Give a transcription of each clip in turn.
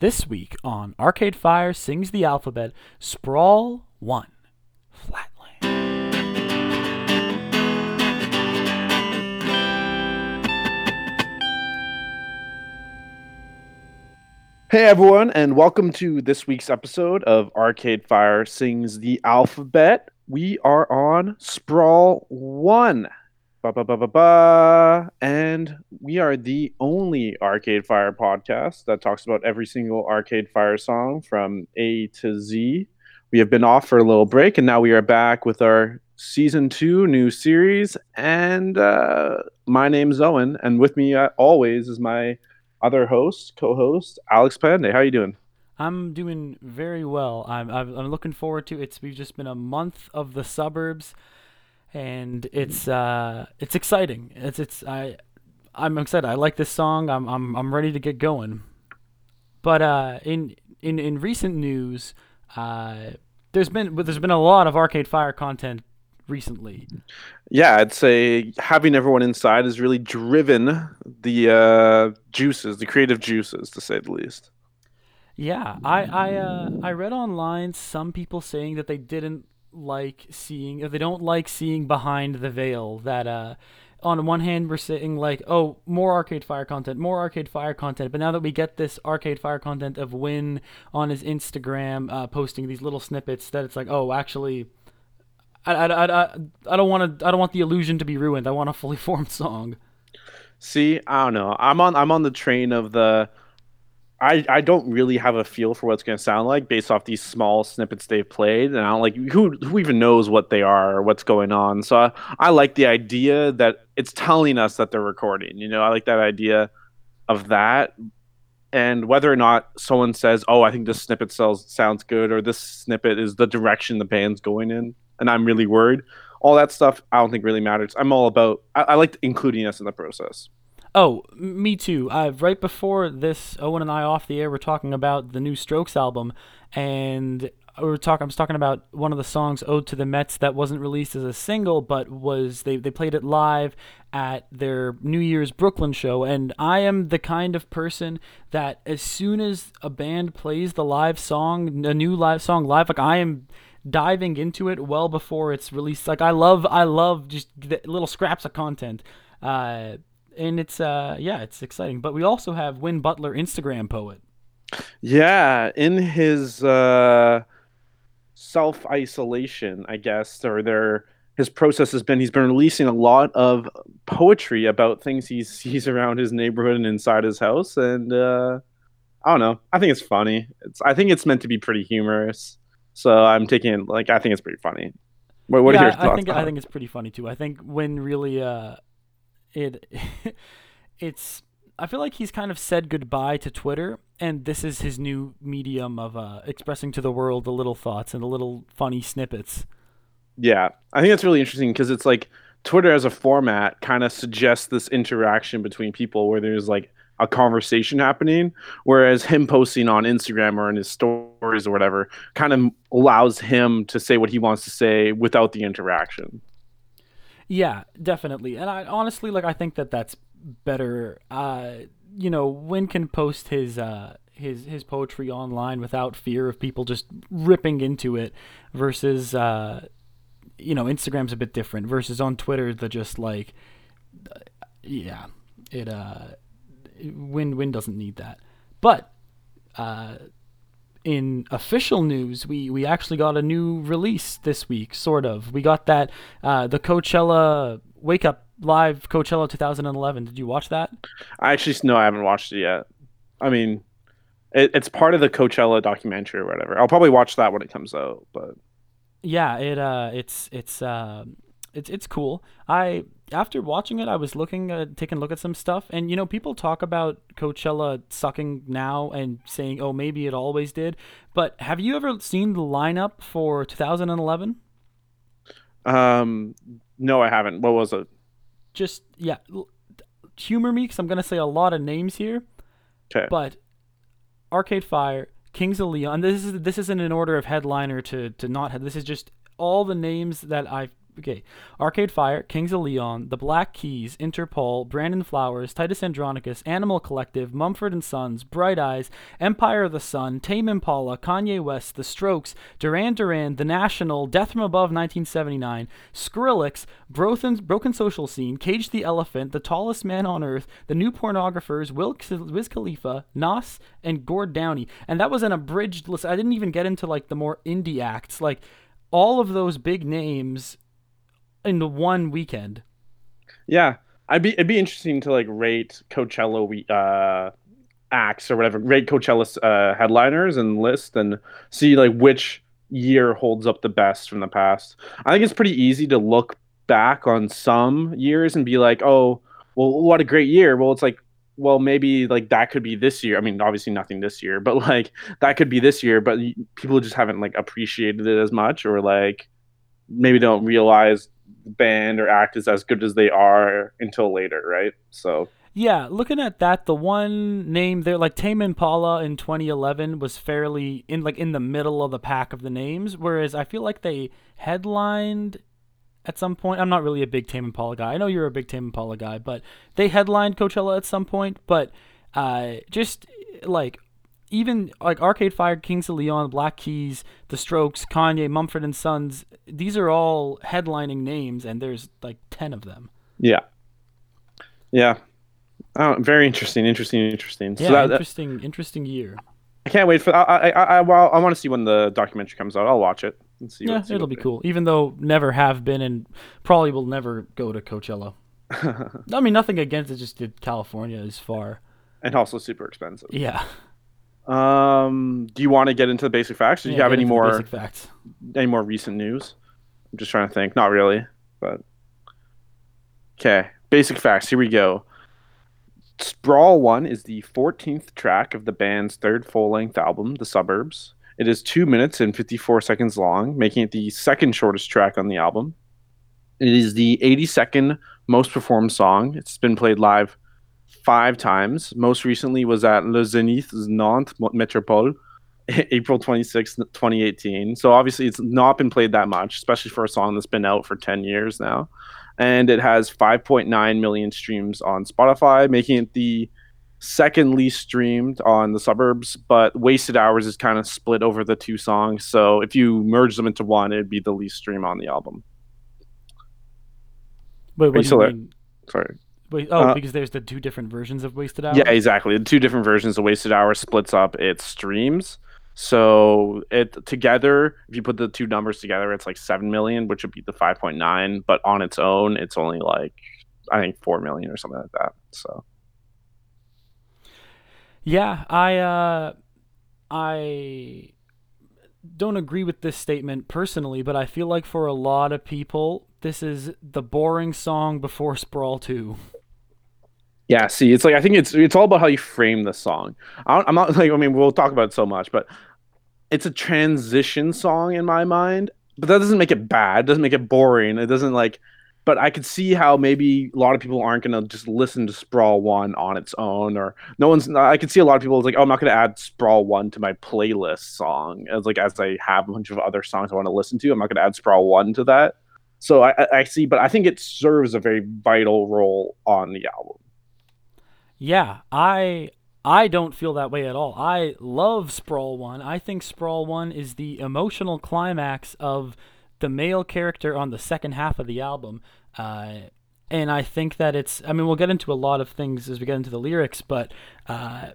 This week on Arcade Fire Sings the Alphabet, Sprawl 1, Flatland. Hey everyone, and welcome to this week's episode of Arcade Fire Sings the Alphabet. We are on Sprawl 1. Ba, ba, ba, ba, ba. And we are the only Arcade Fire podcast that talks about every single Arcade Fire song from A to Z. We have been off for a little break, and now we are back with our season two new series. And uh, my name's Owen, and with me uh, always is my other host, co-host Alex Panday. How are you doing? I'm doing very well. I'm, I'm looking forward to it's. We've just been a month of the suburbs, and it's uh it's exciting. It's it's I I'm excited. I like this song. I'm I'm I'm ready to get going. But uh, in in in recent news, uh, there's been there's been a lot of Arcade Fire content recently. Yeah, I'd say having everyone inside has really driven the uh, juices, the creative juices, to say the least. Yeah, I I uh, I read online some people saying that they didn't like seeing, or they don't like seeing behind the veil. That uh, on one hand we're saying like, oh, more Arcade Fire content, more Arcade Fire content, but now that we get this Arcade Fire content of Win on his Instagram uh, posting these little snippets, that it's like, oh, actually. I, I, I, I don't want to. I don't want the illusion to be ruined. I want a fully formed song. See, I don't know. I'm on I'm on the train of the I I don't really have a feel for what it's going to sound like based off these small snippets they've played, and I don't like who who even knows what they are or what's going on. So I, I like the idea that it's telling us that they're recording. You know, I like that idea of that. And whether or not someone says, "Oh, I think this snippet sells, sounds good," or this snippet is the direction the band's going in, and I'm really worried. All that stuff, I don't think really matters. I'm all about. I, I like including us in the process. Oh, me too. Uh, right before this, Owen and I off the air we were talking about the new Strokes album, and we were talking. I was talking about one of the songs, "Ode to the Mets," that wasn't released as a single, but was they they played it live at their New Year's Brooklyn show. And I am the kind of person that as soon as a band plays the live song, a new live song live, like I am diving into it well before it's released. Like I love, I love just little scraps of content. Uh, and it's uh yeah, it's exciting. But we also have Win Butler, Instagram poet. Yeah, in his uh, self isolation, I guess, or their his process has been he's been releasing a lot of poetry about things he sees around his neighborhood and inside his house, and uh, I don't know. I think it's funny. It's I think it's meant to be pretty humorous, so I'm taking it like I think it's pretty funny. What, what yeah, are your thoughts? I think I think it's pretty funny too. I think Win really uh it it's I feel like he's kind of said goodbye to Twitter, and this is his new medium of uh, expressing to the world the little thoughts and the little funny snippets. Yeah, I think that's really interesting because it's like Twitter as a format kind of suggests this interaction between people where there's like a conversation happening, whereas him posting on Instagram or in his stories or whatever kind of allows him to say what he wants to say without the interaction. Yeah, definitely. And I honestly like I think that that's better. Uh, you know, Win can post his uh his his poetry online without fear of people just ripping into it versus uh you know, Instagram's a bit different versus on Twitter the just like uh, yeah, it uh Win Win doesn't need that. But uh in official news, we, we actually got a new release this week, sort of. We got that uh, the Coachella Wake Up Live Coachella 2011. Did you watch that? I actually no, I haven't watched it yet. I mean, it, it's part of the Coachella documentary or whatever. I'll probably watch that when it comes out. But Yeah, it uh, it's it's uh, it's it's cool. I after watching it, I was looking uh, taking a look at some stuff, and you know, people talk about Coachella sucking now and saying, "Oh, maybe it always did." But have you ever seen the lineup for 2011? um, no, I haven't. What was it? Just yeah, humor me because I'm gonna say a lot of names here. Okay. But Arcade Fire, Kings of Leon. This is this isn't an order of headliner to to not have. This is just all the names that I okay. Arcade Fire, Kings of Leon, The Black Keys, Interpol, Brandon Flowers, Titus Andronicus, Animal Collective, Mumford and Sons, Bright Eyes, Empire of the Sun, Tame Impala, Kanye West, The Strokes, Duran Duran, The National, Death from Above 1979, Skrillex, Broken, Broken Social Scene, Cage the Elephant, The Tallest Man on Earth, The New Pornographers, Will, Wiz Khalifa, Nas, and Gord Downie. And that was an abridged list. I didn't even get into like the more indie acts. Like all of those big names in one weekend. Yeah, I'd be it'd be interesting to like rate Coachella uh, acts or whatever, rate Coachella uh, headliners and list and see like which year holds up the best from the past. I think it's pretty easy to look back on some years and be like, oh, well, what a great year. Well, it's like well maybe like that could be this year i mean obviously nothing this year but like that could be this year but people just haven't like appreciated it as much or like maybe don't realize band or act is as good as they are until later right so yeah looking at that the one name there like tame impala in 2011 was fairly in like in the middle of the pack of the names whereas i feel like they headlined at some point. I'm not really a big Tame Impala guy. I know you're a big Tame Impala guy, but they headlined Coachella at some point. But uh, just like even like Arcade Fire, Kings of Leon, Black Keys, The Strokes, Kanye, Mumford and Sons. These are all headlining names, and there's like ten of them. Yeah, yeah. Oh, very interesting, interesting, interesting. Yeah, so that, interesting, that, interesting year. I can't wait for. I I I, I, well, I want to see when the documentary comes out. I'll watch it and see yeah, what, it'll be cool. Even though never have been and probably will never go to Coachella. I mean, nothing against it. Just California is far and also super expensive. Yeah. Um, do you want to get into the basic facts? Do yeah, you have any more basic facts? Any more recent news? I'm just trying to think. Not really, but okay. Basic facts. Here we go. Sprawl One is the 14th track of the band's third full-length album, The Suburbs. It is two minutes and 54 seconds long, making it the second shortest track on the album. It is the 82nd most performed song. It's been played live five times. Most recently was at Le Zénith Nantes Métropole, April 26, 2018. So obviously it's not been played that much, especially for a song that's been out for 10 years now. And it has 5.9 million streams on Spotify, making it the second least streamed on the suburbs, but Wasted Hours is kind of split over the two songs. So if you merge them into one, it'd be the least stream on the album. Wait, what do you mean? Sorry. Wait, oh, uh, because there's the two different versions of Wasted Hours. Yeah, exactly. The two different versions of Wasted Hours splits up its streams. So it together, if you put the two numbers together, it's like seven million, which would be the five point nine. But on its own, it's only like I think four million or something like that. So yeah, I uh, I don't agree with this statement personally, but I feel like for a lot of people, this is the boring song before Sprawl 2. Yeah, see, it's like I think it's it's all about how you frame the song. I am not like I mean we'll talk about it so much, but it's a transition song in my mind. But that doesn't make it bad. It doesn't make it boring. It doesn't like but I could see how maybe a lot of people aren't to just listen to Sprawl One on its own, or no one's. I could see a lot of people like, oh, I'm not to add Sprawl One to my playlist song as like as I have a bunch of other songs I want to listen to. I'm not to add Sprawl One to that. So I, I see, but I think it serves a very vital role on the album. Yeah, I I don't feel that way at all. I love Sprawl One. I think Sprawl One is the emotional climax of the male character on the second half of the album. Uh, and I think that it's. I mean, we'll get into a lot of things as we get into the lyrics, but uh,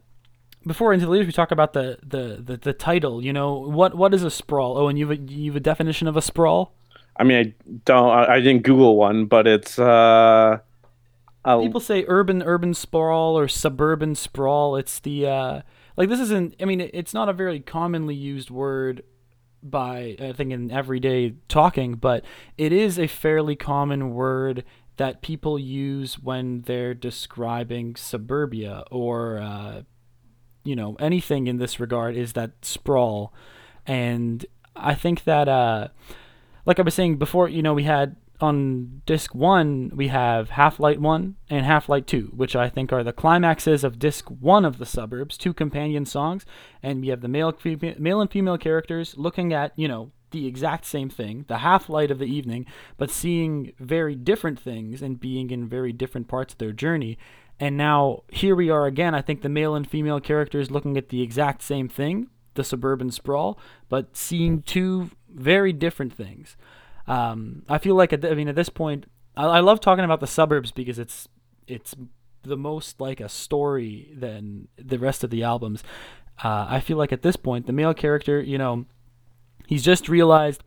before into the lyrics, we talk about the, the, the, the, title. You know, what what is a sprawl? Oh, and you've a, you've a definition of a sprawl. I mean, I don't. I, I didn't Google one, but it's. Uh, People say urban urban sprawl or suburban sprawl. It's the uh, like this isn't. I mean, it's not a very commonly used word by I think in everyday talking, but it is a fairly common word that people use when they're describing suburbia or uh, you know anything in this regard is that sprawl, and I think that uh, like I was saying before, you know, we had on disc one, we have Half Light 1 and Half Light 2, which I think are the climaxes of disc one of the suburbs, two companion songs. And we have the male, male and female characters looking at, you know, the exact same thing, the half light of the evening, but seeing very different things and being in very different parts of their journey. And now here we are again. I think the male and female characters looking at the exact same thing, the suburban sprawl, but seeing two very different things. Um, I feel like at the, I mean at this point, I, I love talking about the suburbs because it's it's the most like a story than the rest of the albums. Uh, I feel like at this point, the male character, you know, he's just realized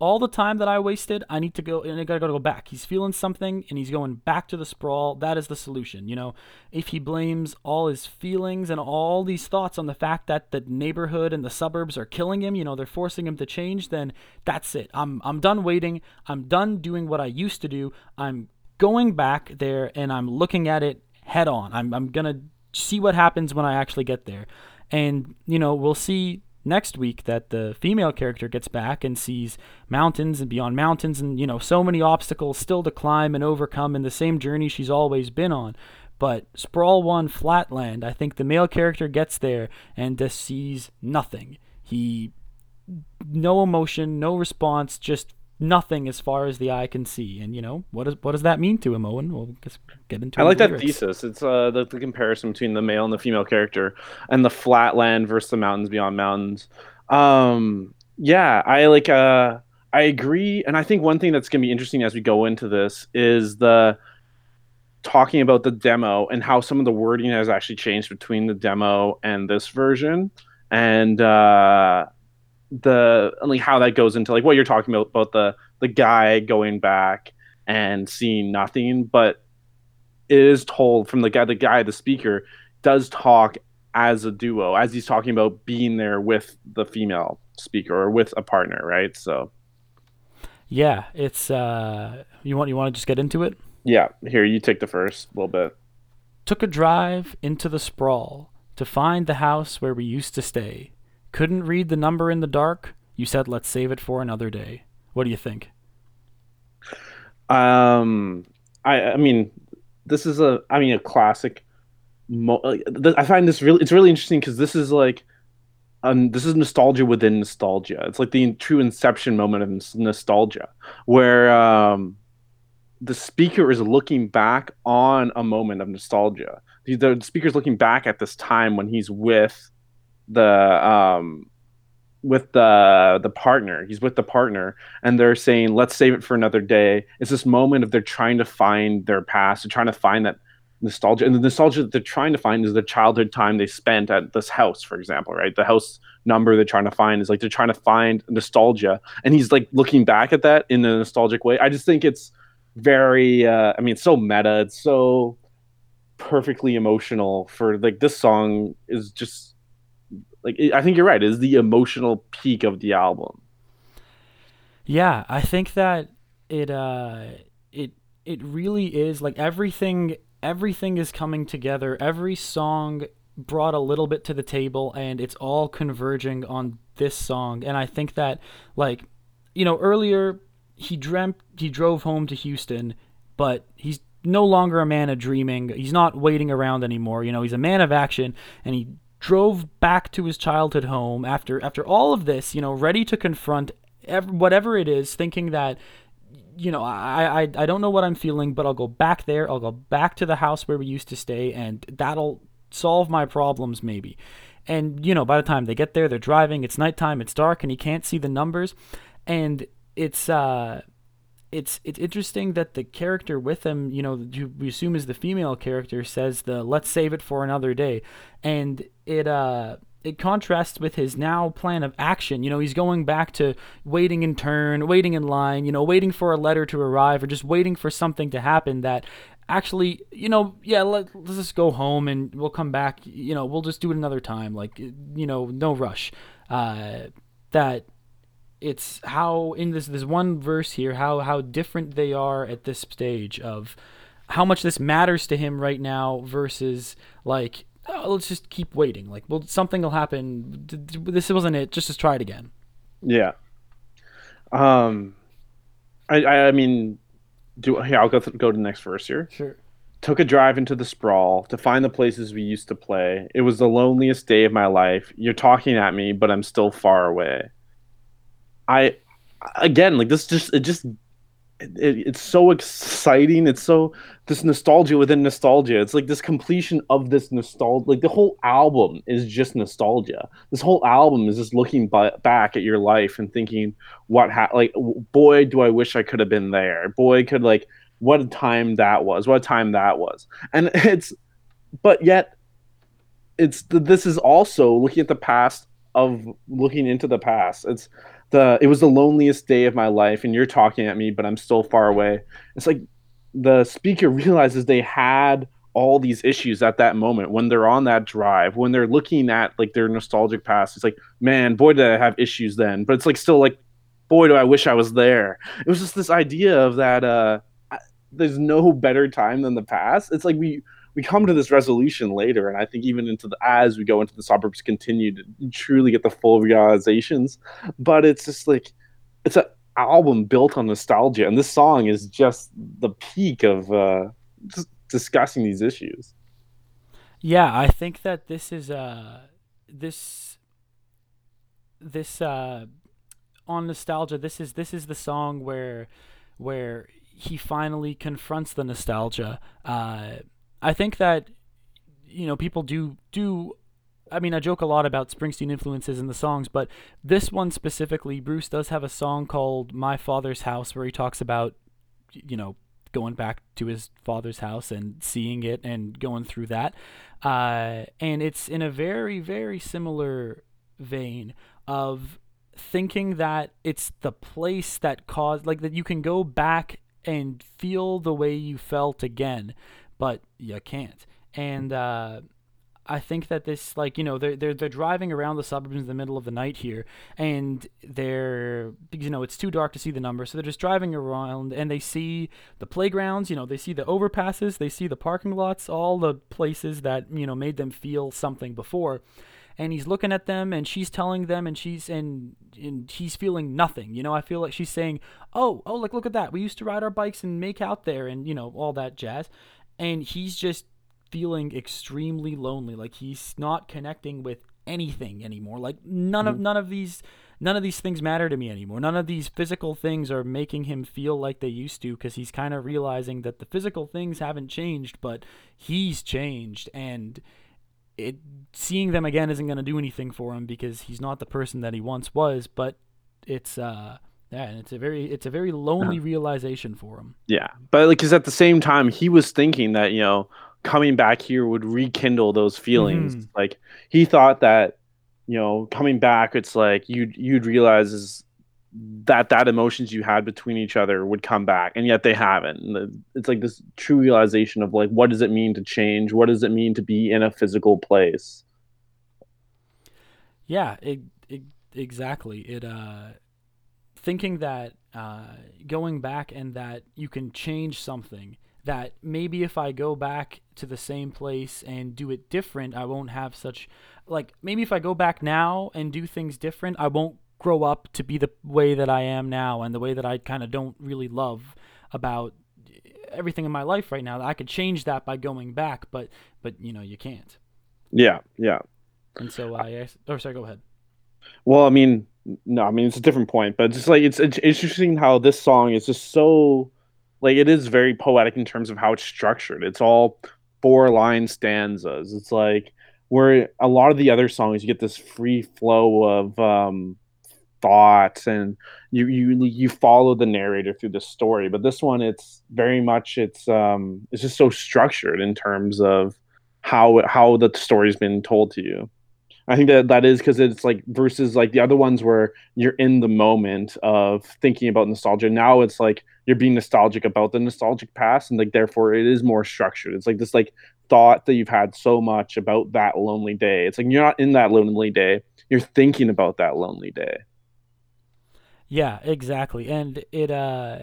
all the time that I wasted, I need to go and I gotta go back. He's feeling something and he's going back to the sprawl. That is the solution. You know, if he blames all his feelings and all these thoughts on the fact that the neighborhood and the suburbs are killing him, you know, they're forcing him to change, then that's it. I'm I'm done waiting. I'm done doing what I used to do. I'm going back there and I'm looking at it head on. I'm I'm gonna see what happens when I actually get there. And, you know, we'll see next week that the female character gets back and sees mountains and beyond mountains and you know so many obstacles still to climb and overcome in the same journey she's always been on. But sprawl 1 flatland i think the male character gets there and just sees nothing. He no emotion no response just nothing as far as the eye can see. And you know, what does what does that mean to him, Owen? We'll get into. I like that thesis. It's uh the, the, comparison between the male and the female character, and the flat land versus the mountains beyond mountains. Um, yeah, I like. Uh, I agree, and I think one thing that's gonna be interesting as we go into this is the talking about the demo and how some of the wording has actually changed between the demo and this version, and. uh the like how that goes into like what you're talking about about the the guy going back and seeing nothing, but it is told from the guy the guy the speaker does talk as a duo as he's talking about being there with the female speaker or with a partner, right? So yeah, it's uh you want you want to just get into it? Yeah, here you take the first little bit. Took a drive into the sprawl to find the house where we used to stay. Couldn't read the number in the dark? You said let's save it for another day. What do you think? Um, I I mean, this is a I mean a classic. Mo- I find this really it's really interesting because this is like, um, this is nostalgia within nostalgia. It's like the true inception moment of nostalgia, where um, the speaker is looking back on a moment of nostalgia. The, the speaker's looking back at this time when he's with the um with the the partner he's with the partner and they're saying let's save it for another day. It's this moment of they're trying to find their past they're trying to find that nostalgia and the nostalgia that they're trying to find is the childhood time they spent at this house for example right? The house number they're trying to find is like they're trying to find nostalgia and he's like looking back at that in a nostalgic way. I just think it's very uh i mean it's so meta it's so perfectly emotional for like this song is just like I think you're right. Is the emotional peak of the album. Yeah, I think that it uh it it really is like everything everything is coming together. Every song brought a little bit to the table and it's all converging on this song and I think that like you know earlier he dreamt he drove home to Houston but he's no longer a man of dreaming. He's not waiting around anymore. You know, he's a man of action and he drove back to his childhood home after after all of this, you know, ready to confront ev- whatever it is, thinking that you know, I, I I don't know what I'm feeling, but I'll go back there. I'll go back to the house where we used to stay, and that'll solve my problems maybe. And you know, by the time they get there, they're driving. It's nighttime. It's dark, and he can't see the numbers. And it's uh, it's it's interesting that the character with him, you know, we assume is the female character, says the "let's save it for another day," and it uh it contrasts with his now plan of action. You know, he's going back to waiting in turn, waiting in line, you know, waiting for a letter to arrive, or just waiting for something to happen that actually, you know, yeah, let, let's just go home and we'll come back. You know, we'll just do it another time. Like, you know, no rush. Uh, that it's how in this this one verse here how how different they are at this stage of how much this matters to him right now versus like oh, let's just keep waiting. Like well something will happen. This wasn't it. Just just try it again. Yeah. Um i i mean do here i'll go th- go to the next verse here. Sure. Took a drive into the sprawl to find the places we used to play. It was the loneliest day of my life. You're talking at me but i'm still far away I again, like this just it just it, it's so exciting. It's so this nostalgia within nostalgia. It's like this completion of this nostalgia. Like the whole album is just nostalgia. This whole album is just looking back at your life and thinking, what ha- like boy, do I wish I could have been there. Boy, could like what a time that was. What a time that was. And it's, but yet, it's this is also looking at the past of looking into the past. It's the it was the loneliest day of my life and you're talking at me but i'm still far away. It's like the speaker realizes they had all these issues at that moment. When they're on that drive when they're looking at like their nostalgic past it's like man boy did i have issues then. But it's like still like boy do i wish i was there. It was just this idea of that uh there's no better time than the past. It's like we we come to this resolution later, and I think even into the as we go into the suburbs, continue to truly get the full realizations. But it's just like it's an album built on nostalgia, and this song is just the peak of uh, just discussing these issues. Yeah, I think that this is uh this this uh on nostalgia. This is this is the song where where he finally confronts the nostalgia. Uh, I think that you know people do do I mean, I joke a lot about Springsteen influences in the songs, but this one specifically, Bruce does have a song called My Father's House where he talks about, you know, going back to his father's house and seeing it and going through that. Uh, and it's in a very, very similar vein of thinking that it's the place that caused, like, that you can go back and feel the way you felt again but you can't. And uh, I think that this, like, you know, they're, they're, they're driving around the suburbs in the middle of the night here, and they're, you know, it's too dark to see the numbers, so they're just driving around and they see the playgrounds, you know, they see the overpasses, they see the parking lots, all the places that, you know, made them feel something before. And he's looking at them and she's telling them and she's and and he's feeling nothing you know? I feel like she's saying oh oh like look at that. We used to ride our bikes and make out there and you know all that jazz and he's just feeling extremely lonely. Like he's not connecting with anything anymore. Like none of mm-hmm. none of these none of these things matter to me anymore. None of these physical things are making him feel like they used to because he's kind of realizing that the physical things haven't changed but he's changed. And it seeing them again isn't going to do anything for him because he's not the person that he once was but it's uh yeah, and it's a very it's a very lonely uh-huh. realization for him. Yeah, but like, because at the same time, he was thinking that you know coming back here would rekindle those feelings. Mm-hmm. Like he thought that you know coming back, it's like you'd you'd realize is that that emotions you had between each other would come back, and yet they haven't. It's like this true realization of like what does it mean to change? What does it mean to be in a physical place? Yeah, it, it exactly. It uh thinking that uh, going back and that you can change something that maybe if I go back to the same place and do it different, I won't have such like maybe if I go back now and do things different, I won't grow up to be the way that I am now and the way that I kind of don't really love about everything in my life right now. I could change that by going back, but but you know, you can't. Yeah, yeah. And so I or sorry, go ahead. Well, I mean, no, I mean it's a different point, but just like it's, it's interesting how this song is just so like it is very poetic in terms of how it's structured. It's all four line stanzas. It's like where a lot of the other songs you get this free flow of um thoughts and you you you follow the narrator through the story but this one it's very much it's um it's just so structured in terms of how how the story's been told to you I think that that is because it's like versus like the other ones where you're in the moment of thinking about nostalgia. Now it's like you're being nostalgic about the nostalgic past, and like therefore it is more structured. It's like this like thought that you've had so much about that lonely day. It's like you're not in that lonely day. You're thinking about that lonely day. Yeah, exactly, and it uh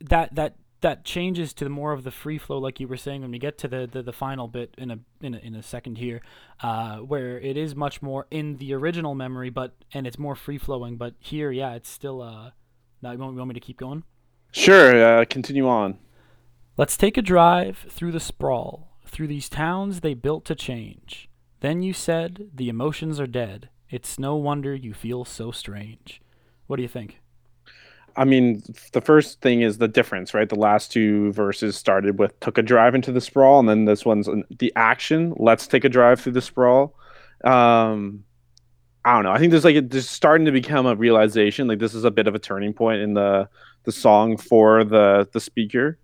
that that that changes to more of the free flow, like you were saying, when we get to the, the, the final bit in a, in a in a second here, uh, where it is much more in the original memory, but and it's more free flowing. But here, yeah, it's still. Uh, now, you want, you want me to keep going? Sure. Uh, continue on. Let's take a drive through the sprawl, through these towns they built to change. Then you said the emotions are dead. It's no wonder you feel so strange. What do you think? I mean, the first thing is the difference, right? The last two verses started with took a drive into the sprawl, and then this one's the action. Let's take a drive through the sprawl. Um, I don't know. I think there's like a, there's starting to become a realization like this is a bit of a turning point in the the song for the the speaker,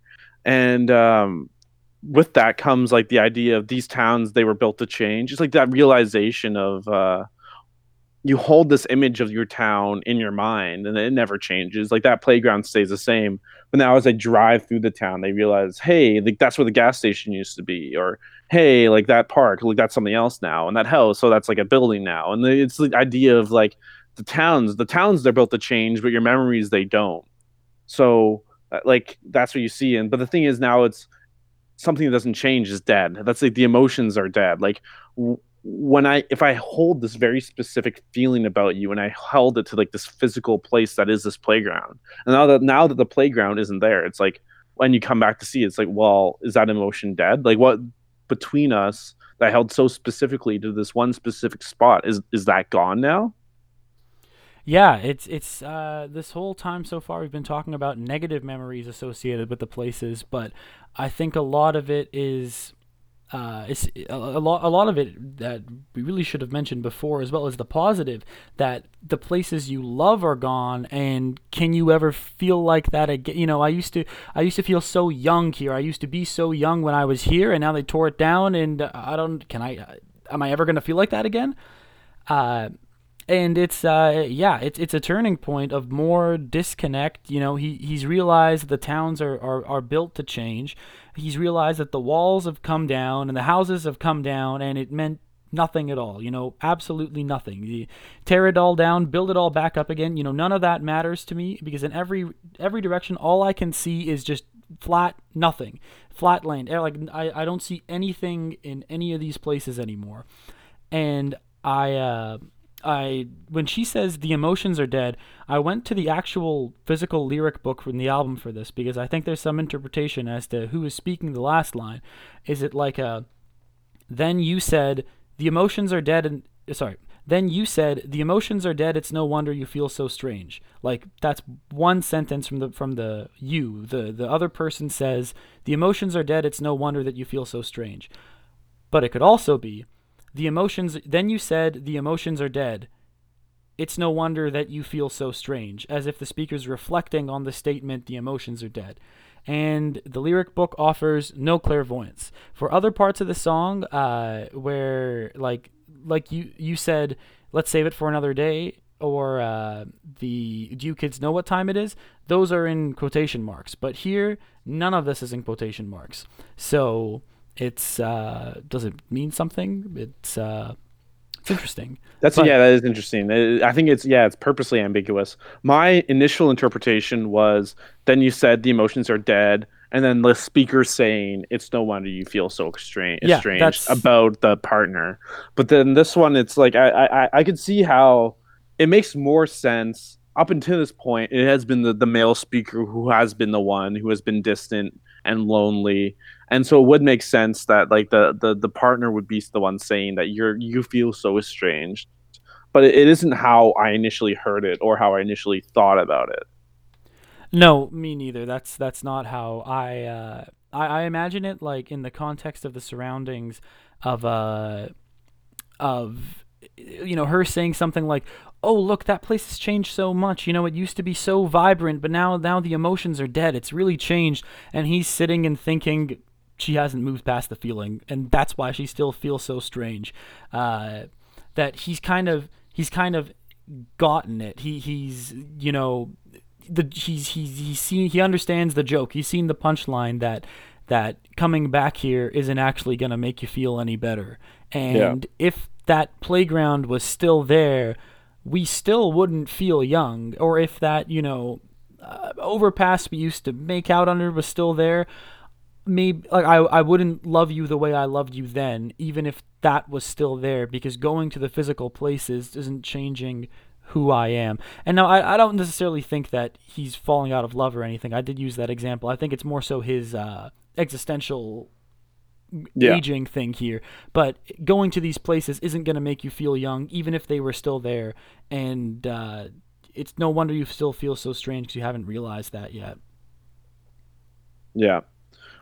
and um, with that comes like the idea of these towns they were built to change. It's like that realization of uh, you hold this image of your town in your mind and it never changes. Like that playground stays the same. But now as they drive through the town, they realize, hey, like that's where the gas station used to be, or hey, like that park, like that's something else now, and that house, so that's like a building now. And it's the idea of like the towns, the towns they're built to change, but your memories they don't. So uh, like that's what you see. And but the thing is now it's something that doesn't change is dead. That's like the emotions are dead. Like w- when I if I hold this very specific feeling about you and I held it to like this physical place that is this playground. And now that now that the playground isn't there, it's like when you come back to see it, it's like, well, is that emotion dead? Like what between us that I held so specifically to this one specific spot is is that gone now? Yeah, it's it's uh, this whole time so far we've been talking about negative memories associated with the places, but I think a lot of it is uh, it's a, a, lot, a lot of it that we really should have mentioned before, as well as the positive that the places you love are gone. And can you ever feel like that again? You know, I used to, I used to feel so young here. I used to be so young when I was here, and now they tore it down. And I don't, can I, am I ever going to feel like that again? Uh, and it's uh yeah it's it's a turning point of more disconnect you know he he's realized the towns are, are are built to change. He's realized that the walls have come down and the houses have come down and it meant nothing at all you know absolutely nothing. You tear it all down build it all back up again you know none of that matters to me because in every every direction all i can see is just flat nothing flat land. Like i, I don't see anything in any of these places anymore. And i uh I when she says the emotions are dead, I went to the actual physical lyric book from the album for this because I think there's some interpretation as to who is speaking the last line. Is it like a then you said the emotions are dead and sorry, then you said the emotions are dead it's no wonder you feel so strange. Like that's one sentence from the from the you. The the other person says the emotions are dead it's no wonder that you feel so strange. But it could also be the emotions, then you said, the emotions are dead. It's no wonder that you feel so strange, as if the speaker's reflecting on the statement, the emotions are dead. And the lyric book offers no clairvoyance. For other parts of the song, uh, where, like, like you, you said, let's save it for another day, or uh, the do you kids know what time it is? Those are in quotation marks. But here, none of this is in quotation marks. So it's uh, does it mean something? It's uh, it's interesting. That's but, yeah, that is interesting. I think it's yeah, it's purposely ambiguous. My initial interpretation was then you said the emotions are dead, and then the speaker saying it's no wonder you feel so strange, yeah, estranged about the partner. But then this one, it's like I I I could see how it makes more sense up until this point. It has been the the male speaker who has been the one who has been distant and lonely. And so it would make sense that like the the the partner would be the one saying that you're you feel so estranged. But it, it isn't how i initially heard it or how i initially thought about it. No me neither. That's that's not how i uh i, I imagine it like in the context of the surroundings of uh of you know her saying something like oh look that place has changed so much you know it used to be so vibrant but now now the emotions are dead it's really changed and he's sitting and thinking she hasn't moved past the feeling, and that's why she still feels so strange. Uh, that he's kind of he's kind of gotten it. He he's you know the he's he's he's seen he understands the joke. He's seen the punchline that that coming back here isn't actually going to make you feel any better. And yeah. if that playground was still there, we still wouldn't feel young. Or if that you know uh, overpass we used to make out under was still there, maybe like I, I wouldn't love you the way I loved you then, even if that was still there, because going to the physical places isn't changing who I am. And now I, I don't necessarily think that he's falling out of love or anything. I did use that example. I think it's more so his uh, existential yeah. aging thing here. But going to these places isn't going to make you feel young, even if they were still there. And uh, it's no wonder you still feel so strange because you haven't realized that yet. Yeah.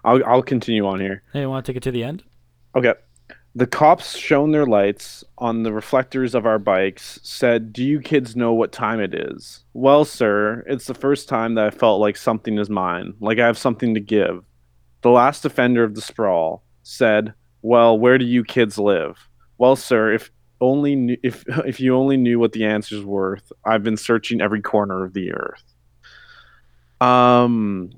I'll I'll continue on here. Hey, you want to take it to the end? Okay. The cops shone their lights on the reflectors of our bikes, said, Do you kids know what time it is? Well, sir, it's the first time that I felt like something is mine, like I have something to give. The last offender of the sprawl said, Well, where do you kids live? Well, sir, if only knew, if if you only knew what the answer's worth, I've been searching every corner of the earth. Um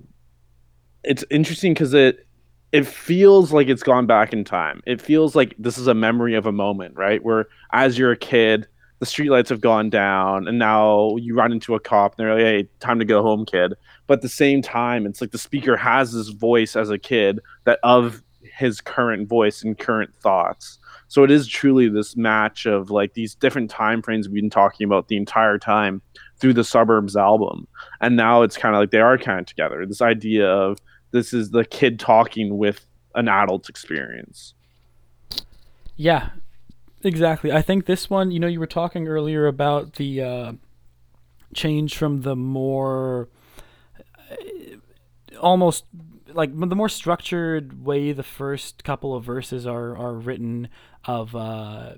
it's interesting because it it feels like it's gone back in time. It feels like this is a memory of a moment, right? Where as you're a kid, the streetlights have gone down, and now you run into a cop, and they're like, "Hey, time to go home, kid." But at the same time, it's like the speaker has this voice as a kid that of his current voice and current thoughts. So it is truly this match of like these different time frames we've been talking about the entire time through the suburbs album, and now it's kind of like they are kind of together. This idea of this is the kid talking with an adult's experience. Yeah, exactly. I think this one, you know, you were talking earlier about the uh, change from the more uh, almost like the more structured way the first couple of verses are are written of uh,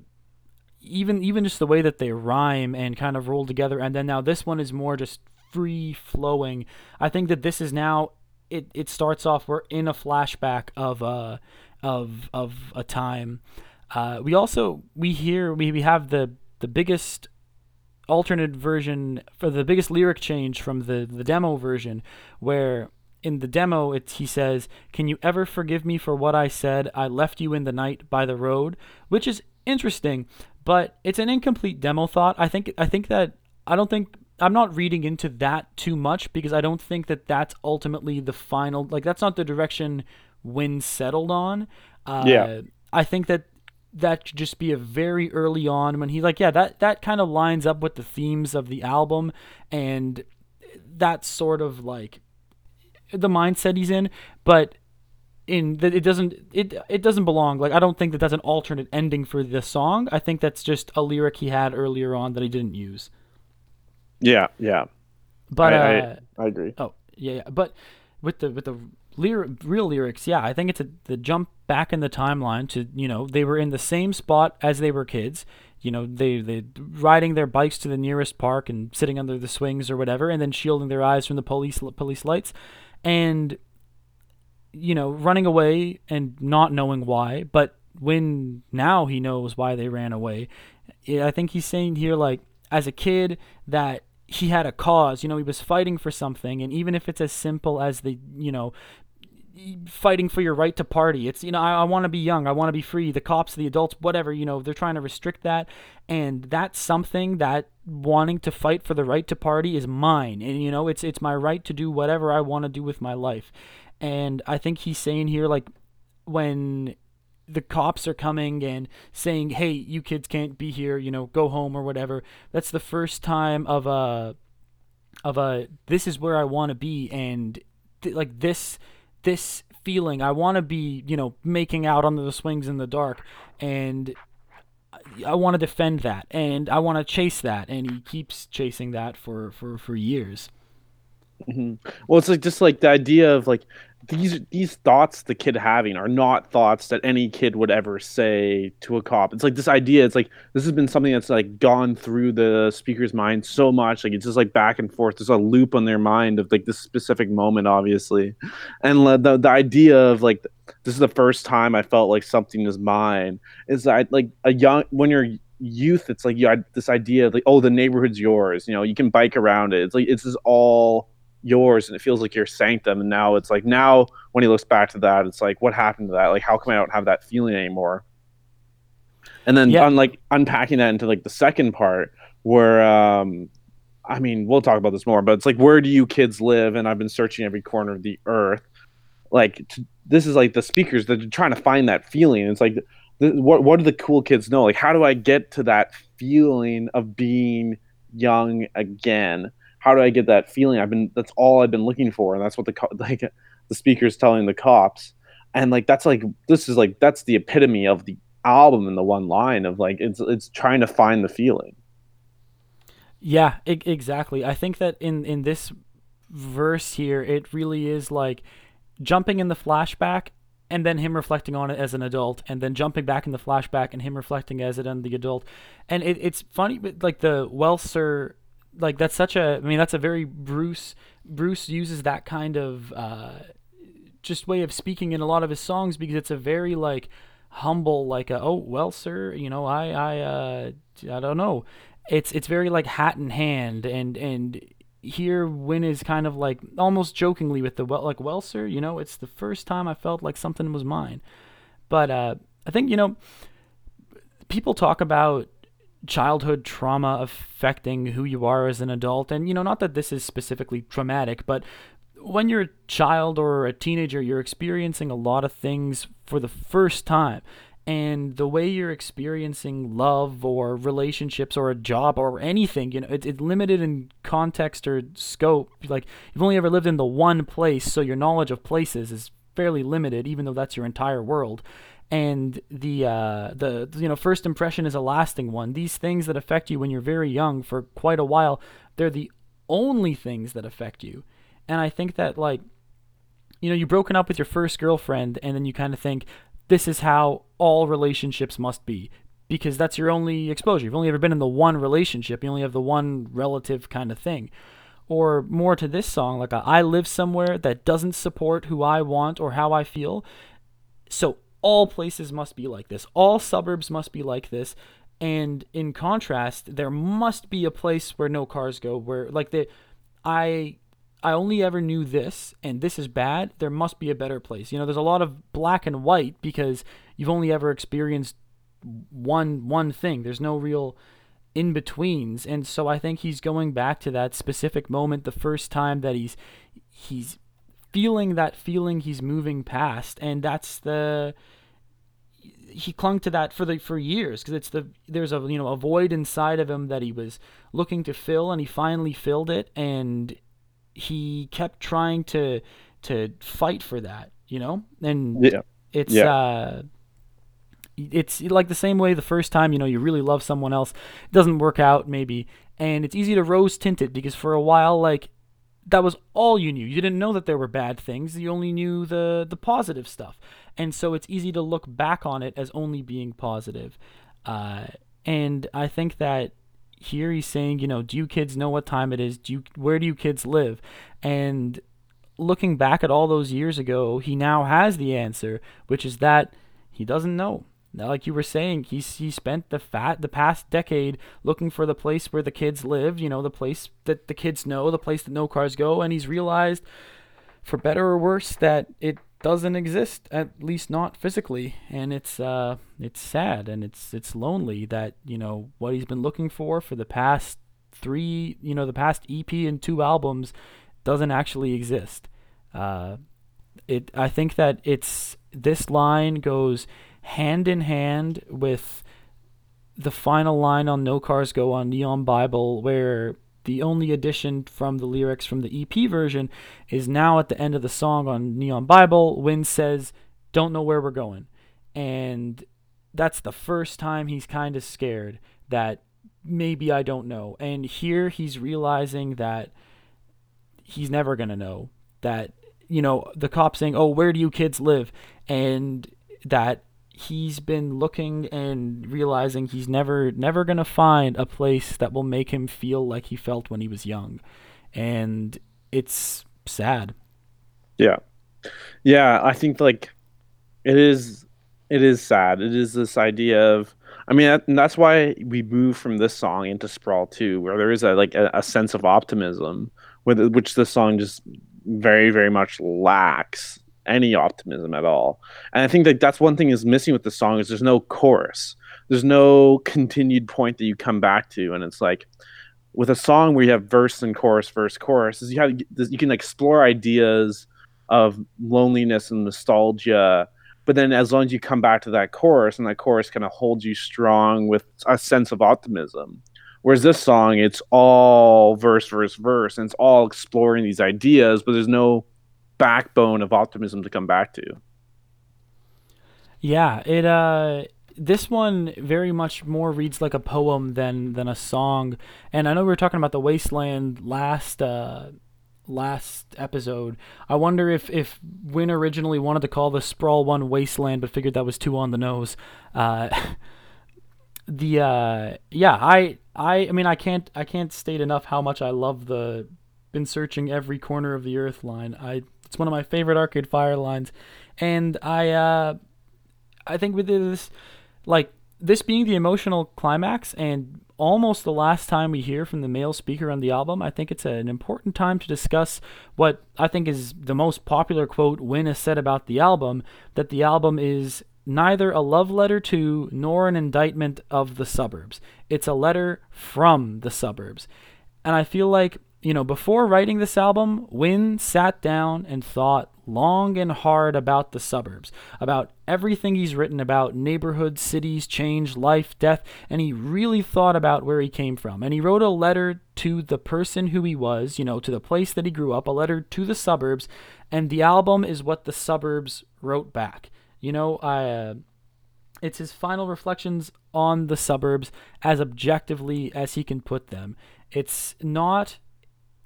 even even just the way that they rhyme and kind of roll together and then now this one is more just free flowing i think that this is now it, it starts off we're in a flashback of uh of of a time. Uh, we also we hear we, we have the the biggest alternate version for the biggest lyric change from the the demo version where in the demo it he says can you ever forgive me for what i said i left you in the night by the road which is interesting but it's an incomplete demo thought i think i think that i don't think I'm not reading into that too much because I don't think that that's ultimately the final. Like that's not the direction Win settled on. Uh, yeah, I think that that should just be a very early on when he's like, yeah, that that kind of lines up with the themes of the album, and that's sort of like the mindset he's in. But in that it doesn't it it doesn't belong. Like I don't think that that's an alternate ending for the song. I think that's just a lyric he had earlier on that he didn't use. Yeah, yeah. But I, uh, I, I, agree. Oh, yeah, yeah. But with the with the lyric, real lyrics, yeah, I think it's a, the jump back in the timeline to you know they were in the same spot as they were kids. You know, they they riding their bikes to the nearest park and sitting under the swings or whatever, and then shielding their eyes from the police police lights, and you know running away and not knowing why. But when now he knows why they ran away, I think he's saying here like as a kid that he had a cause. You know, he was fighting for something, and even if it's as simple as the, you know, fighting for your right to party. It's you know I, I want to be young, I want to be free. The cops, the adults, whatever you know, they're trying to restrict that, and that's something that wanting to fight for the right to party is mine, and you know it's it's my right to do whatever I want to do with my life, and I think he's saying here like when the cops are coming and saying, "Hey, you kids can't be here. You know, go home or whatever." That's the first time of a of a this is where I want to be, and th- like this this feeling. I want to be, you know, making out under the swings in the dark, and I want to defend that, and I want to chase that, and he keeps chasing that for for for years. Mm-hmm. Well, it's like just like the idea of like these these thoughts the kid having are not thoughts that any kid would ever say to a cop. It's like this idea. It's like this has been something that's like gone through the speaker's mind so much. Like it's just like back and forth. There's a loop on their mind of like this specific moment, obviously, and the the idea of like this is the first time I felt like something is mine. Is that like a young when you're youth it's like you had this idea of like oh the neighborhood's yours you know you can bike around it it's like it's just all yours and it feels like your sanctum. And now it's like now when he looks back to that it's like what happened to that? Like how come i don't have that feeling anymore? And then yeah. on like unpacking that into like the second part where um i mean we'll talk about this more but it's like where do you kids live? And i've been searching every corner of the earth. Like t- this is like the speakers that are trying to find that feeling. It's like the, what what do the cool kids know? Like how do i get to that feeling of being young again how do I get that feeling? I've been that's all I've been looking for, and that's what the like the speaker's telling the cops, and like that's like this is like that's the epitome of the album in the one line of like it's it's trying to find the feeling. Yeah, I- exactly. I think that in in this verse here, it really is like jumping in the flashback and then him reflecting on it as an adult and then jumping back in the flashback and him reflecting as it and the adult and it, it's funny but like the well sir like that's such a i mean that's a very bruce bruce uses that kind of uh just way of speaking in a lot of his songs because it's a very like humble like a, oh well sir you know i i uh i don't know. It's it's very like hat in hand and and here Win is kind of like almost jokingly with the well like well sir you know it's the first time I felt like something was mine. But uh I think you know people talk about childhood trauma affecting who you are as an adult and you know not that this is specifically traumatic but when you're a child or a teenager, you're experiencing a lot of things for the first time. And the way you're experiencing love or relationships or a job or anything, you know, it, it's limited in context or scope. Like, you've only ever lived in the one place, so your knowledge of places is fairly limited, even though that's your entire world and the uh, the you know first impression is a lasting one. These things that affect you when you're very young for quite a while, they're the only things that affect you. And I think that like you know, you've broken up with your first girlfriend and then you kind of think this is how all relationships must be because that's your only exposure. You've only ever been in the one relationship. You only have the one relative kind of thing. Or more to this song, like I live somewhere that doesn't support who I want or how I feel. So all places must be like this. All suburbs must be like this. And in contrast, there must be a place where no cars go, where like the I I only ever knew this and this is bad, there must be a better place. You know, there's a lot of black and white because you've only ever experienced one one thing. There's no real in betweens. And so I think he's going back to that specific moment the first time that he's he's feeling that feeling he's moving past and that's the he clung to that for the for years because it's the there's a you know a void inside of him that he was looking to fill and he finally filled it and he kept trying to to fight for that, you know? And yeah. it's yeah. uh it's like the same way the first time, you know, you really love someone else, it doesn't work out maybe, and it's easy to rose tint it because for a while like that was all you knew. You didn't know that there were bad things. You only knew the the positive stuff. And so it's easy to look back on it as only being positive. Uh, and I think that here he's saying, you know, do you kids know what time it is? Do you where do you kids live? And looking back at all those years ago, he now has the answer, which is that he doesn't know. Now, like you were saying, he's he spent the fat the past decade looking for the place where the kids live, you know, the place that the kids know, the place that no cars go, and he's realized, for better or worse, that it doesn't exist at least not physically. And it's uh it's sad and it's it's lonely that you know what he's been looking for for the past three you know the past EP and two albums doesn't actually exist. Uh it I think that it's this line goes hand in hand with the final line on No Cars Go on Neon Bible where the only addition from the lyrics from the EP version is now at the end of the song on Neon Bible. Win says, Don't know where we're going. And that's the first time he's kind of scared that maybe I don't know. And here he's realizing that he's never going to know. That, you know, the cop saying, Oh, where do you kids live? And that he's been looking and realizing he's never never going to find a place that will make him feel like he felt when he was young. And it's sad. Yeah. Yeah i think like it is it is sad. It is this idea of i mean that, that's why we move from this song into sprawl 2 where there is a like a, a sense of optimism with which the song just very very much lacks any optimism at all. And I think that that's one thing is missing with the song is there's no chorus. There's no continued point that you come back to, and it's like with a song where you have verse and chorus, verse, chorus, you have you can explore ideas of loneliness and nostalgia, but then as long as you come back to that chorus and that chorus kind of holds you strong with a sense of optimism. Whereas this song, it's all verse, verse, verse, and it's all exploring these ideas, but there's no backbone of optimism to come back to. Yeah, it uh this one very much more reads like a poem than than a song. And I know we were talking about the Wasteland last uh, last episode. I wonder if if Win originally wanted to call the Sprawl one Wasteland, but figured that was too on the nose. Uh, the uh, yeah, I I I mean I can't I can't state enough how much I love the been searching every corner of the earth line. I it's one of my favorite Arcade Fire lines, and I uh, I think with this like this being the emotional climax and almost the last time we hear from the male speaker on the album, I think it's an important time to discuss what I think is the most popular quote Win has said about the album that the album is neither a love letter to nor an indictment of the suburbs. It's a letter from the suburbs. And I feel like you know, before writing this album, Win sat down and thought long and hard about the suburbs, about everything he's written about neighborhoods, cities, change, life, death, and he really thought about where he came from. And he wrote a letter to the person who he was, you know, to the place that he grew up, a letter to the suburbs, and the album is what the suburbs wrote back. You know, I. Uh, it's his final reflections on the suburbs as objectively as he can put them. It's not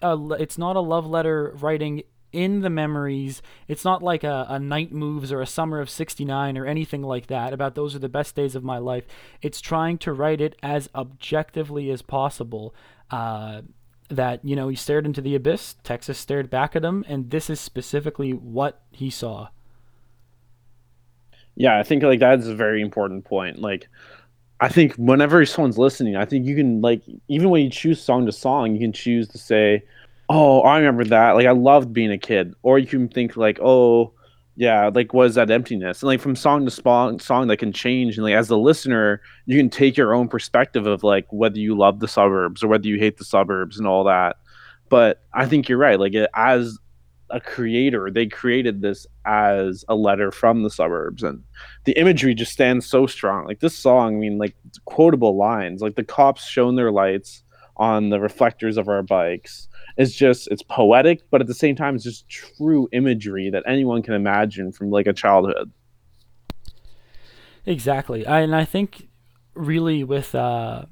a, it's not a love letter writing in the memories. It's not like a, a night moves or a summer of 69 or anything like that about those are the best days of my life. It's trying to write it as objectively as possible. Uh, that, you know, he stared into the abyss, Texas stared back at him, and this is specifically what he saw. Yeah, I think like that's a very important point. Like I think whenever someone's listening, I think you can like even when you choose song to song, you can choose to say, "Oh, I remember that. Like I loved being a kid," or you can think like, "Oh, yeah, like what is that emptiness?" And like from song to song, song that can change. And like as the listener, you can take your own perspective of like whether you love the suburbs or whether you hate the suburbs and all that. But I think you're right. Like it, as a creator, they created this as a letter from the suburbs, and the imagery just stands so strong. Like this song, I mean, like quotable lines, like the cops shone their lights on the reflectors of our bikes. It's just it's poetic, but at the same time, it's just true imagery that anyone can imagine from like a childhood. Exactly, I, and I think really with uh,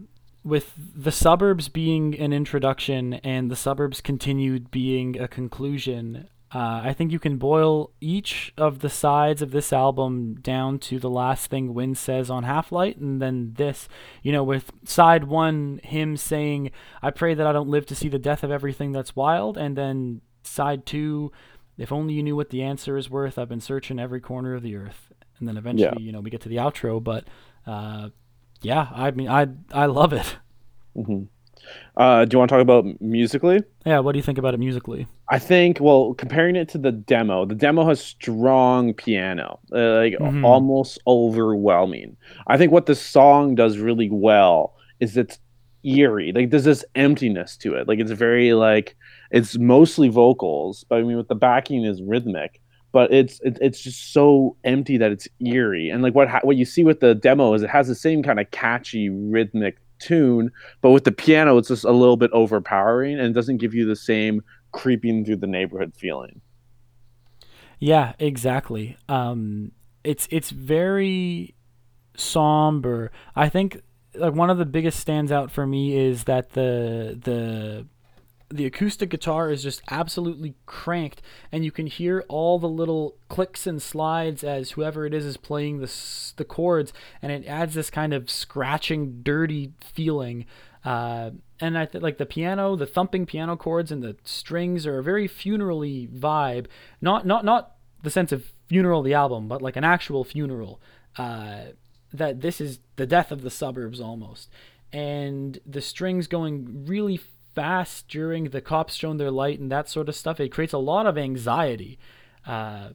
with the suburbs being an introduction and the suburbs continued being a conclusion, uh, I think you can boil each of the sides of this album down to the last thing Win says on Half Light, and then this. You know, with side one, him saying, I pray that I don't live to see the death of everything that's wild, and then side two, if only you knew what the answer is worth, I've been searching every corner of the earth. And then eventually, yeah. you know, we get to the outro, but. Uh, yeah, I mean, I I love it. Mm-hmm. Uh, do you want to talk about musically? Yeah, what do you think about it musically? I think, well, comparing it to the demo, the demo has strong piano, uh, like mm-hmm. almost overwhelming. I think what the song does really well is it's eerie. Like there's this emptiness to it. Like it's very like it's mostly vocals, but I mean with the backing is rhythmic but it's it, it's just so empty that it's eerie. And like what ha- what you see with the demo is it has the same kind of catchy rhythmic tune, but with the piano it's just a little bit overpowering and it doesn't give you the same creeping through the neighborhood feeling. Yeah, exactly. Um, it's it's very somber. I think like one of the biggest stands out for me is that the the the acoustic guitar is just absolutely cranked and you can hear all the little clicks and slides as whoever it is is playing the, the chords and it adds this kind of scratching dirty feeling uh, and I think like the piano, the thumping piano chords and the strings are a very funerally vibe. Not not not the sense of funeral the album, but like an actual funeral. Uh, that this is the death of the suburbs almost, and the strings going really fast during the cops showing their light and that sort of stuff. It creates a lot of anxiety. Uh,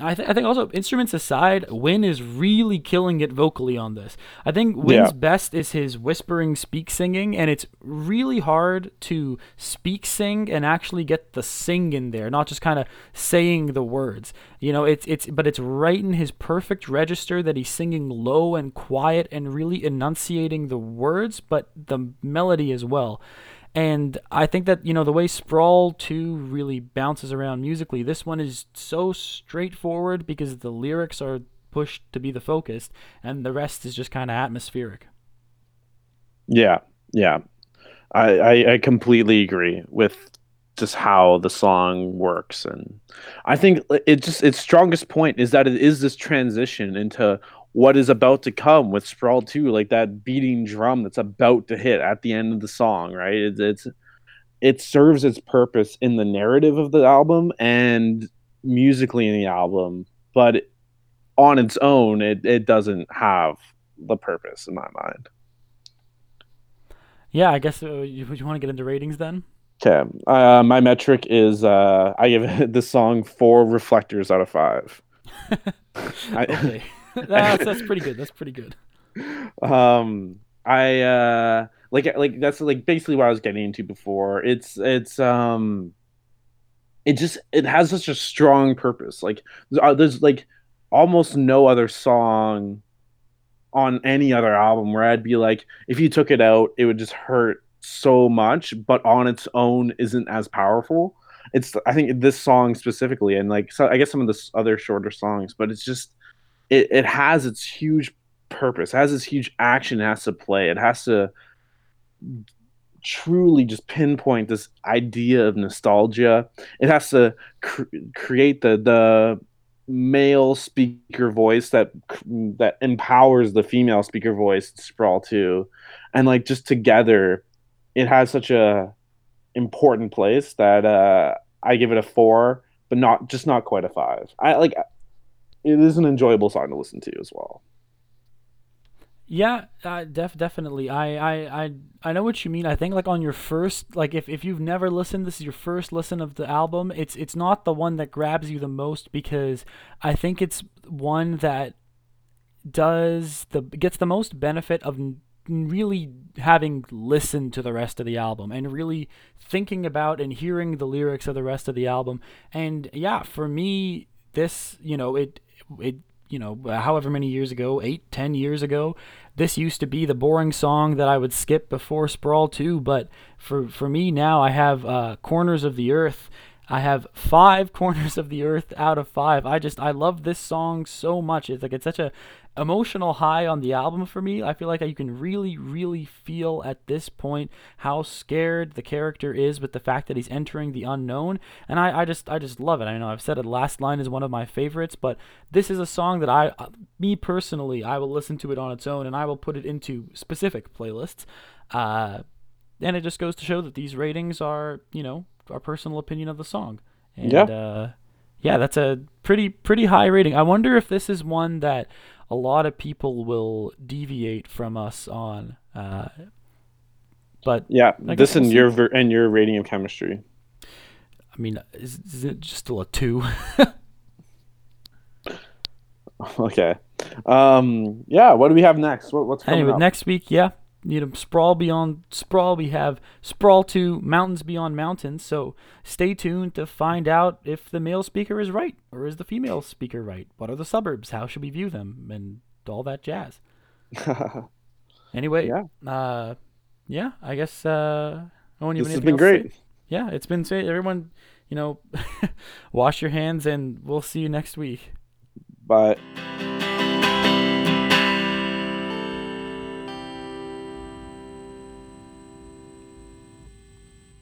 I, th- I think also instruments aside, Win is really killing it vocally on this. I think Win's yeah. best is his whispering speak singing, and it's really hard to speak sing and actually get the sing in there, not just kind of saying the words. You know, it's it's but it's right in his perfect register that he's singing low and quiet and really enunciating the words, but the melody as well. And I think that, you know, the way Sprawl 2 really bounces around musically, this one is so straightforward because the lyrics are pushed to be the focus, and the rest is just kind of atmospheric. Yeah, yeah, I, I I completely agree with just how the song works, and I think it just its strongest point is that it is this transition into what is about to come with Sprawl 2, like that beating drum that's about to hit at the end of the song, right? It's, it's it serves its purpose in the narrative of the album and musically in the album, but on its own, it, it doesn't have the purpose in my mind. Yeah, I guess uh, you, you want to get into ratings then? Okay, uh, my metric is uh, I give this song four reflectors out of five. okay, that's that's pretty good. That's pretty good. Um, I uh, like like that's like basically what I was getting into before. It's it's um, it just it has such a strong purpose. Like uh, there's like almost no other song on any other album where I'd be like, if you took it out, it would just hurt so much, but on its own isn't as powerful. It's I think this song specifically, and like so I guess some of the other shorter songs, but it's just it, it has its huge purpose, has this huge action it has to play. It has to truly just pinpoint this idea of nostalgia. It has to cr- create the the male speaker voice that that empowers the female speaker voice sprawl 2 and like just together it has such a important place that uh i give it a four but not just not quite a five i like it is an enjoyable song to listen to as well yeah, uh, def definitely. I, I I I know what you mean. I think like on your first like if, if you've never listened, this is your first listen of the album. It's it's not the one that grabs you the most because I think it's one that does the gets the most benefit of really having listened to the rest of the album and really thinking about and hearing the lyrics of the rest of the album. And yeah, for me, this you know it it you know, however many years ago, eight, ten years ago, this used to be the boring song that I would skip before Sprawl 2. But for, for me now, I have uh, Corners of the Earth. I have five Corners of the Earth out of five. I just, I love this song so much. It's like, it's such a emotional high on the album for me. I feel like you can really, really feel at this point how scared the character is with the fact that he's entering the unknown. And I, I just, I just love it. I know I've said it. Last line is one of my favorites, but this is a song that I, uh, me personally, I will listen to it on its own, and I will put it into specific playlists. Uh, and it just goes to show that these ratings are, you know, our personal opinion of the song. And, yeah. Uh, yeah, that's a pretty pretty high rating. I wonder if this is one that a lot of people will deviate from us on. Uh, but yeah, this and your ver- and your rating of chemistry. I mean, is, is it just still a two? okay. Um. Yeah. What do we have next? What, what's coming anyway? Up? Next week, yeah, you know, sprawl beyond sprawl. We have sprawl to mountains beyond mountains. So stay tuned to find out if the male speaker is right or is the female speaker right. What are the suburbs? How should we view them? And all that jazz. anyway, yeah, uh, yeah. I guess uh, Owen, this has been great. Yeah, it's been say everyone, you know, wash your hands, and we'll see you next week. Bye.